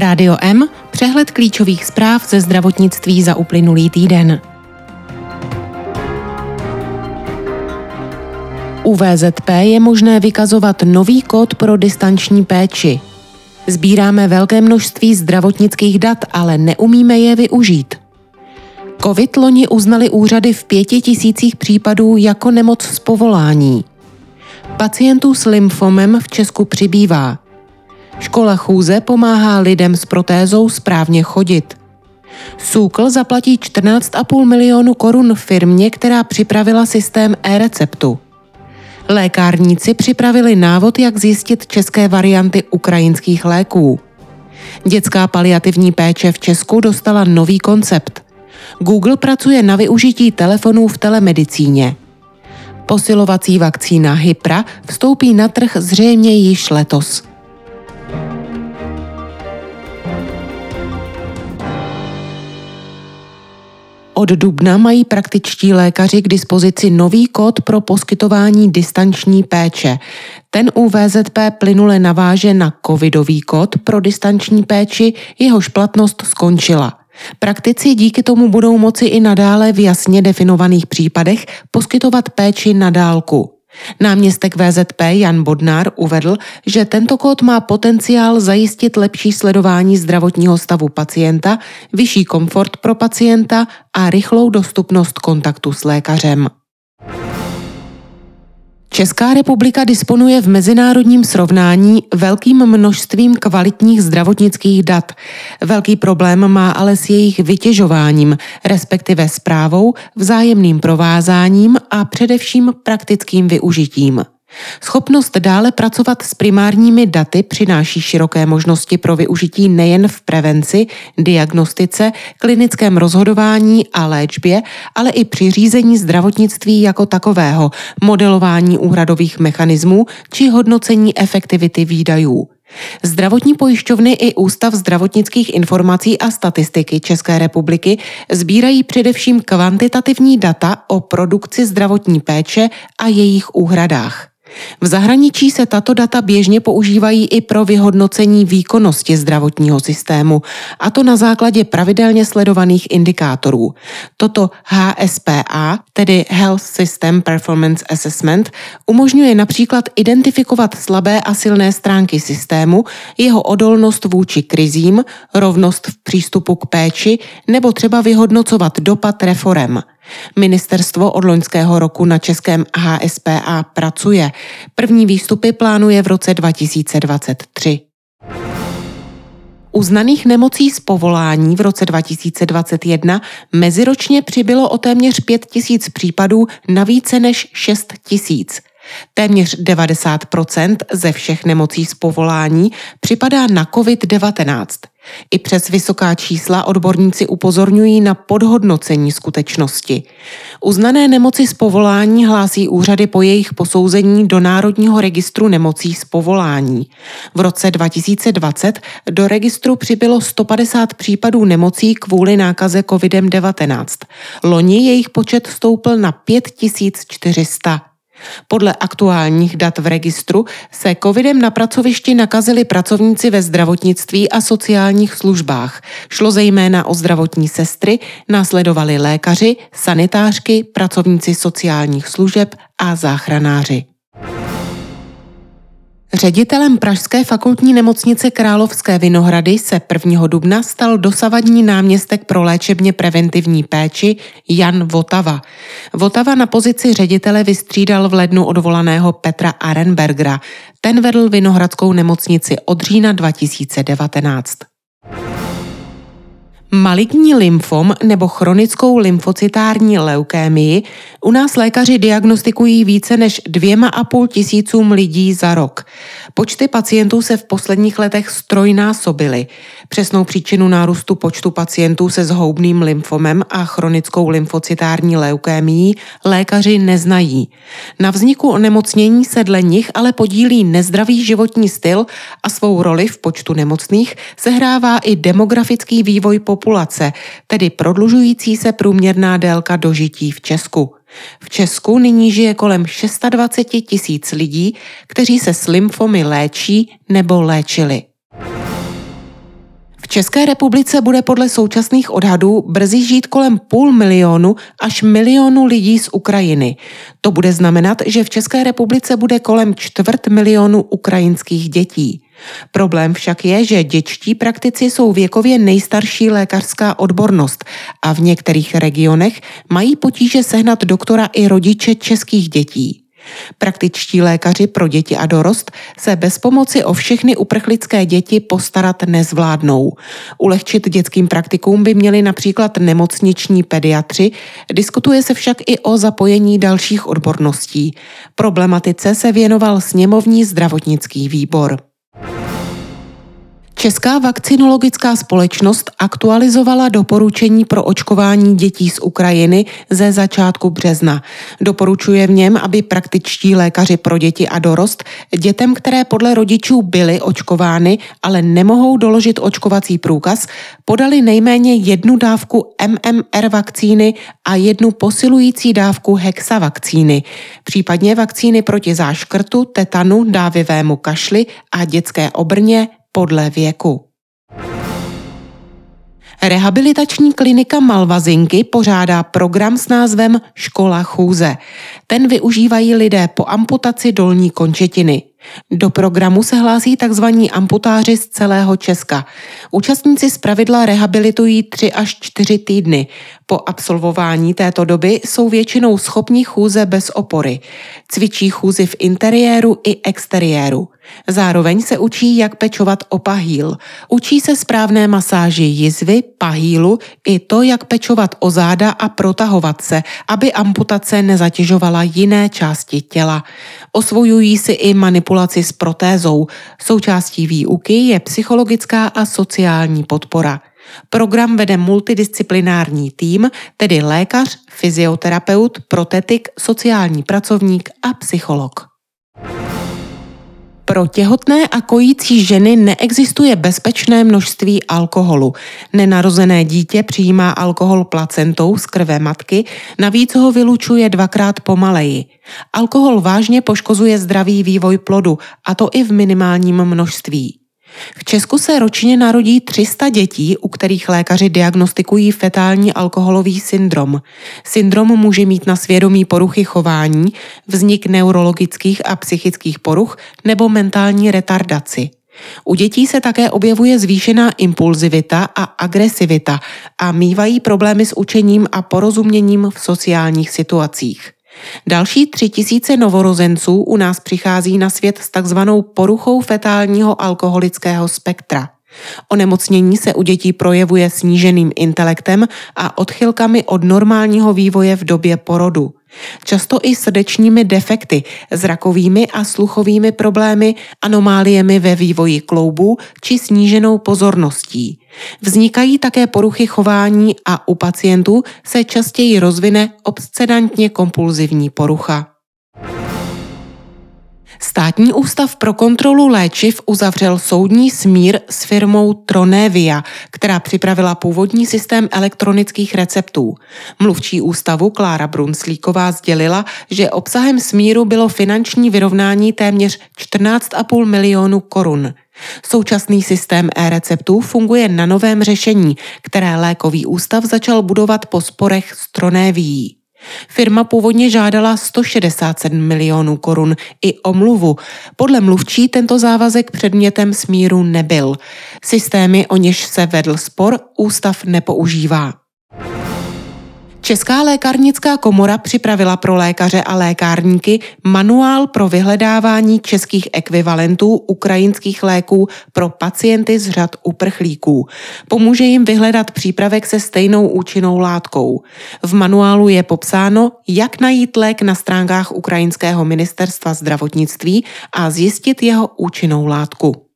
Rádio M, přehled klíčových zpráv ze zdravotnictví za uplynulý týden. U VZP je možné vykazovat nový kód pro distanční péči. Sbíráme velké množství zdravotnických dat, ale neumíme je využít. COVID loni uznali úřady v pěti tisících případů jako nemoc z povolání. Pacientů s lymfomem v Česku přibývá. Škola chůze pomáhá lidem s protézou správně chodit. Sůkl zaplatí 14,5 milionu korun firmě, která připravila systém e-receptu. Lékárníci připravili návod, jak zjistit české varianty ukrajinských léků. Dětská paliativní péče v Česku dostala nový koncept. Google pracuje na využití telefonů v telemedicíně. Posilovací vakcína Hypra vstoupí na trh zřejmě již letos. Od dubna mají praktičtí lékaři k dispozici nový kód pro poskytování distanční péče. Ten u VZP plynule naváže na covidový kód pro distanční péči, jehož platnost skončila. Praktici díky tomu budou moci i nadále v jasně definovaných případech poskytovat péči na dálku. Náměstek VZP Jan Bodnár uvedl, že tento kód má potenciál zajistit lepší sledování zdravotního stavu pacienta, vyšší komfort pro pacienta a rychlou dostupnost kontaktu s lékařem. Česká republika disponuje v mezinárodním srovnání velkým množstvím kvalitních zdravotnických dat. Velký problém má ale s jejich vytěžováním, respektive zprávou, vzájemným provázáním a především praktickým využitím. Schopnost dále pracovat s primárními daty přináší široké možnosti pro využití nejen v prevenci, diagnostice, klinickém rozhodování a léčbě, ale i při řízení zdravotnictví jako takového, modelování úhradových mechanismů či hodnocení efektivity výdajů. Zdravotní pojišťovny i Ústav zdravotnických informací a statistiky České republiky sbírají především kvantitativní data o produkci zdravotní péče a jejich úhradách. V zahraničí se tato data běžně používají i pro vyhodnocení výkonnosti zdravotního systému, a to na základě pravidelně sledovaných indikátorů. Toto HSPA, tedy Health System Performance Assessment, umožňuje například identifikovat slabé a silné stránky systému, jeho odolnost vůči krizím, rovnost v přístupu k péči nebo třeba vyhodnocovat dopad reform. Ministerstvo od loňského roku na českém HSPA pracuje. První výstupy plánuje v roce 2023. Uznaných nemocí z povolání v roce 2021 meziročně přibylo o téměř 5 tisíc případů na více než 6 tisíc. Téměř 90% ze všech nemocí z povolání připadá na COVID-19. I přes vysoká čísla odborníci upozorňují na podhodnocení skutečnosti. Uznané nemoci z povolání hlásí úřady po jejich posouzení do Národního registru nemocí z povolání. V roce 2020 do registru přibylo 150 případů nemocí kvůli nákaze COVID-19. Loni jejich počet stoupl na 5400. Podle aktuálních dat v registru se covidem na pracovišti nakazili pracovníci ve zdravotnictví a sociálních službách. Šlo zejména o zdravotní sestry, následovali lékaři, sanitářky, pracovníci sociálních služeb a záchranáři. Ředitelem Pražské fakultní nemocnice Královské Vinohrady se 1. dubna stal dosavadní náměstek pro léčebně preventivní péči Jan Votava. Votava na pozici ředitele vystřídal v lednu odvolaného Petra Arenbergera. Ten vedl Vinohradskou nemocnici od října 2019. Maligní lymfom nebo chronickou lymfocytární leukémii u nás lékaři diagnostikují více než dvěma a půl tisícům lidí za rok. Počty pacientů se v posledních letech strojnásobily. Přesnou příčinu nárůstu počtu pacientů se zhoubným lymfomem a chronickou lymfocytární leukémií lékaři neznají. Na vzniku onemocnění se dle nich ale podílí nezdravý životní styl a svou roli v počtu nemocných sehrává i demografický vývoj populace, tedy prodlužující se průměrná délka dožití v Česku. V Česku nyní žije kolem 620 tisíc lidí, kteří se s lymfomy léčí nebo léčili. České republice bude podle současných odhadů brzy žít kolem půl milionu až milionu lidí z Ukrajiny. To bude znamenat, že v České republice bude kolem čtvrt milionu ukrajinských dětí. Problém však je, že děčtí praktici jsou věkově nejstarší lékařská odbornost a v některých regionech mají potíže sehnat doktora i rodiče českých dětí. Praktičtí lékaři pro děti a dorost se bez pomoci o všechny uprchlické děti postarat nezvládnou. Ulehčit dětským praktikům by měli například nemocniční pediatři, diskutuje se však i o zapojení dalších odborností. Problematice se věnoval sněmovní zdravotnický výbor. Česká vakcinologická společnost aktualizovala doporučení pro očkování dětí z Ukrajiny ze začátku března. Doporučuje v něm, aby praktičtí lékaři pro děti a dorost dětem, které podle rodičů byly očkovány, ale nemohou doložit očkovací průkaz, podali nejméně jednu dávku MMR vakcíny a jednu posilující dávku hexa vakcíny, případně vakcíny proti záškrtu, tetanu, dávivému kašli a dětské obrně podle věku. Rehabilitační klinika Malvazinky pořádá program s názvem Škola chůze. Ten využívají lidé po amputaci dolní končetiny. Do programu se hlásí tzv. amputáři z celého Česka. Účastníci zpravidla rehabilitují 3 až 4 týdny. Po absolvování této doby jsou většinou schopni chůze bez opory. Cvičí chůzi v interiéru i exteriéru. Zároveň se učí, jak pečovat o pahýl. Učí se správné masáži jizvy, pahýlu i to, jak pečovat o záda a protahovat se, aby amputace nezatěžovala jiné části těla. Osvojují si i manipulaci s protézou. Součástí výuky je psychologická a sociální podpora. Program vede multidisciplinární tým, tedy lékař, fyzioterapeut, protetik, sociální pracovník a psycholog. Pro těhotné a kojící ženy neexistuje bezpečné množství alkoholu. Nenarozené dítě přijímá alkohol placentou z krve matky, navíc ho vylučuje dvakrát pomaleji. Alkohol vážně poškozuje zdravý vývoj plodu, a to i v minimálním množství. V Česku se ročně narodí 300 dětí, u kterých lékaři diagnostikují fetální alkoholový syndrom. Syndrom může mít na svědomí poruchy chování, vznik neurologických a psychických poruch nebo mentální retardaci. U dětí se také objevuje zvýšená impulzivita a agresivita a mývají problémy s učením a porozuměním v sociálních situacích. Další tři tisíce novorozenců u nás přichází na svět s takzvanou poruchou fetálního alkoholického spektra. Onemocnění se u dětí projevuje sníženým intelektem a odchylkami od normálního vývoje v době porodu. Často i srdečními defekty, zrakovými a sluchovými problémy, anomáliemi ve vývoji kloubů či sníženou pozorností. Vznikají také poruchy chování a u pacientů se častěji rozvine obscedantně kompulzivní porucha. Státní ústav pro kontrolu léčiv uzavřel soudní smír s firmou Tronevia, která připravila původní systém elektronických receptů. Mluvčí ústavu Klára Brunslíková sdělila, že obsahem smíru bylo finanční vyrovnání téměř 14,5 milionů korun. Současný systém e-receptů funguje na novém řešení, které lékový ústav začal budovat po sporech s Tronévií. Firma původně žádala 167 milionů korun i omluvu. Podle mluvčí tento závazek předmětem smíru nebyl. Systémy, o něž se vedl spor, ústav nepoužívá. Česká lékárnická komora připravila pro lékaře a lékárníky manuál pro vyhledávání českých ekvivalentů ukrajinských léků pro pacienty z řad uprchlíků. Pomůže jim vyhledat přípravek se stejnou účinnou látkou. V manuálu je popsáno, jak najít lék na stránkách ukrajinského ministerstva zdravotnictví a zjistit jeho účinnou látku.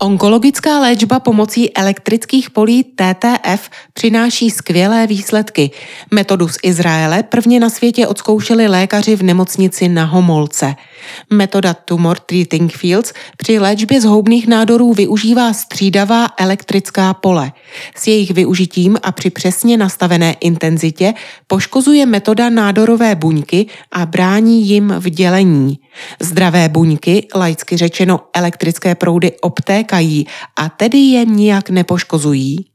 Onkologická léčba pomocí elektrických polí TTF přináší skvělé výsledky. Metodu z Izraele prvně na světě odzkoušeli lékaři v nemocnici na Homolce. Metoda Tumor Treating Fields při léčbě zhoubných nádorů využívá střídavá elektrická pole. S jejich využitím a při přesně nastavené intenzitě poškozuje metoda nádorové buňky a brání jim v dělení. Zdravé buňky, laicky řečeno elektrické proudy, obtékají a tedy je nijak nepoškozují.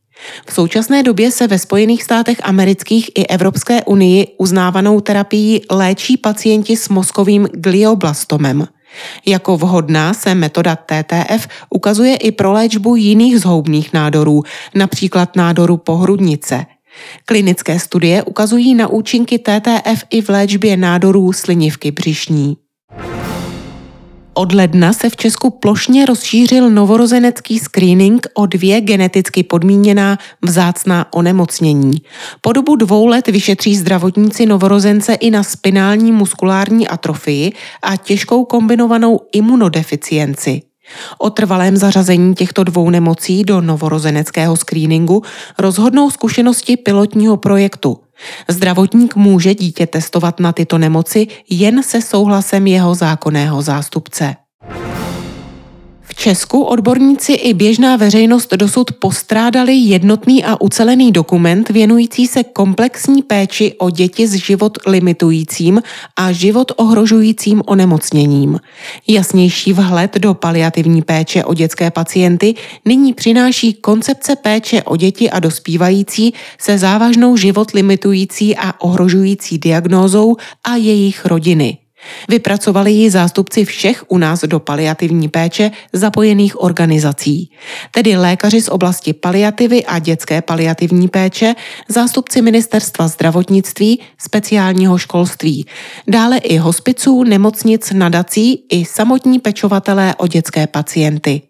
V současné době se ve Spojených státech amerických i Evropské unii uznávanou terapii léčí pacienti s mozkovým glioblastomem. Jako vhodná se metoda TTF ukazuje i pro léčbu jiných zhoubných nádorů, například nádoru pohrudnice. Klinické studie ukazují na účinky TTF i v léčbě nádorů slinivky břišní. Od ledna se v Česku plošně rozšířil novorozenecký screening o dvě geneticky podmíněná vzácná onemocnění. Po dobu dvou let vyšetří zdravotníci novorozence i na spinální muskulární atrofii a těžkou kombinovanou imunodeficienci. O trvalém zařazení těchto dvou nemocí do novorozeneckého screeningu rozhodnou zkušenosti pilotního projektu. Zdravotník může dítě testovat na tyto nemoci jen se souhlasem jeho zákonného zástupce. V Česku odborníci i běžná veřejnost dosud postrádali jednotný a ucelený dokument věnující se komplexní péči o děti s život limitujícím a život ohrožujícím onemocněním. Jasnější vhled do paliativní péče o dětské pacienty nyní přináší koncepce péče o děti a dospívající se závažnou život limitující a ohrožující diagnózou a jejich rodiny. Vypracovali ji zástupci všech u nás do paliativní péče zapojených organizací, tedy lékaři z oblasti paliativy a dětské paliativní péče, zástupci ministerstva zdravotnictví, speciálního školství, dále i hospiců, nemocnic, nadací i samotní pečovatelé o dětské pacienty.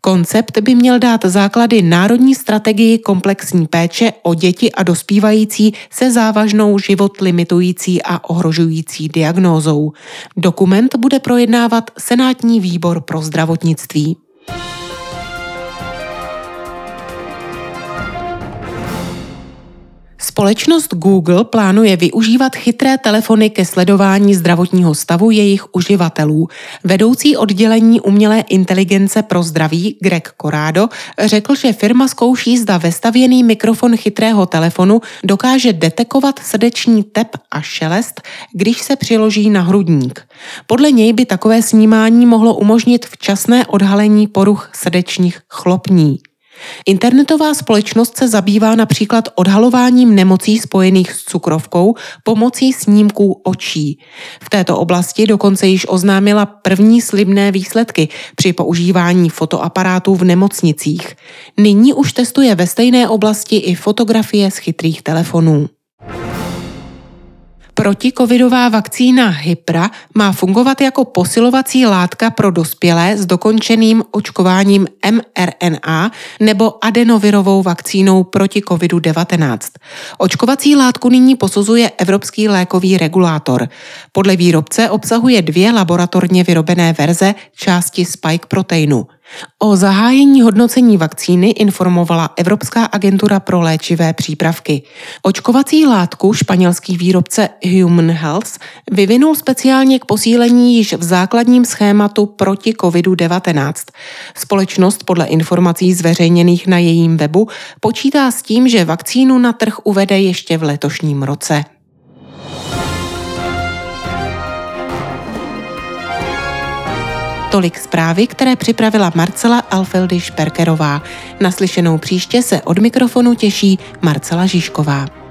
Koncept by měl dát základy národní strategii komplexní péče o děti a dospívající se závažnou život limitující a ohrožující diagnózou. Dokument bude projednávat Senátní výbor pro zdravotnictví. Společnost Google plánuje využívat chytré telefony ke sledování zdravotního stavu jejich uživatelů. Vedoucí oddělení umělé inteligence pro zdraví Greg Corrado řekl, že firma zkouší, zda vestavěný mikrofon chytrého telefonu dokáže detekovat srdeční tep a šelest, když se přiloží na hrudník. Podle něj by takové snímání mohlo umožnit včasné odhalení poruch srdečních chlopní. Internetová společnost se zabývá například odhalováním nemocí spojených s cukrovkou pomocí snímků očí. V této oblasti dokonce již oznámila první slibné výsledky při používání fotoaparátů v nemocnicích. Nyní už testuje ve stejné oblasti i fotografie z chytrých telefonů. Protikovidová vakcína Hypra má fungovat jako posilovací látka pro dospělé s dokončeným očkováním mRNA nebo adenovirovou vakcínou proti COVID-19. Očkovací látku nyní posuzuje Evropský lékový regulátor. Podle výrobce obsahuje dvě laboratorně vyrobené verze části spike proteinu. O zahájení hodnocení vakcíny informovala Evropská agentura pro léčivé přípravky. Očkovací látku španělský výrobce Human Health vyvinul speciálně k posílení již v základním schématu proti COVID-19. Společnost podle informací zveřejněných na jejím webu počítá s tím, že vakcínu na trh uvede ještě v letošním roce. Tolik zprávy, které připravila Marcela Alfeldy Šperkerová. Naslyšenou příště se od mikrofonu těší Marcela Žižková.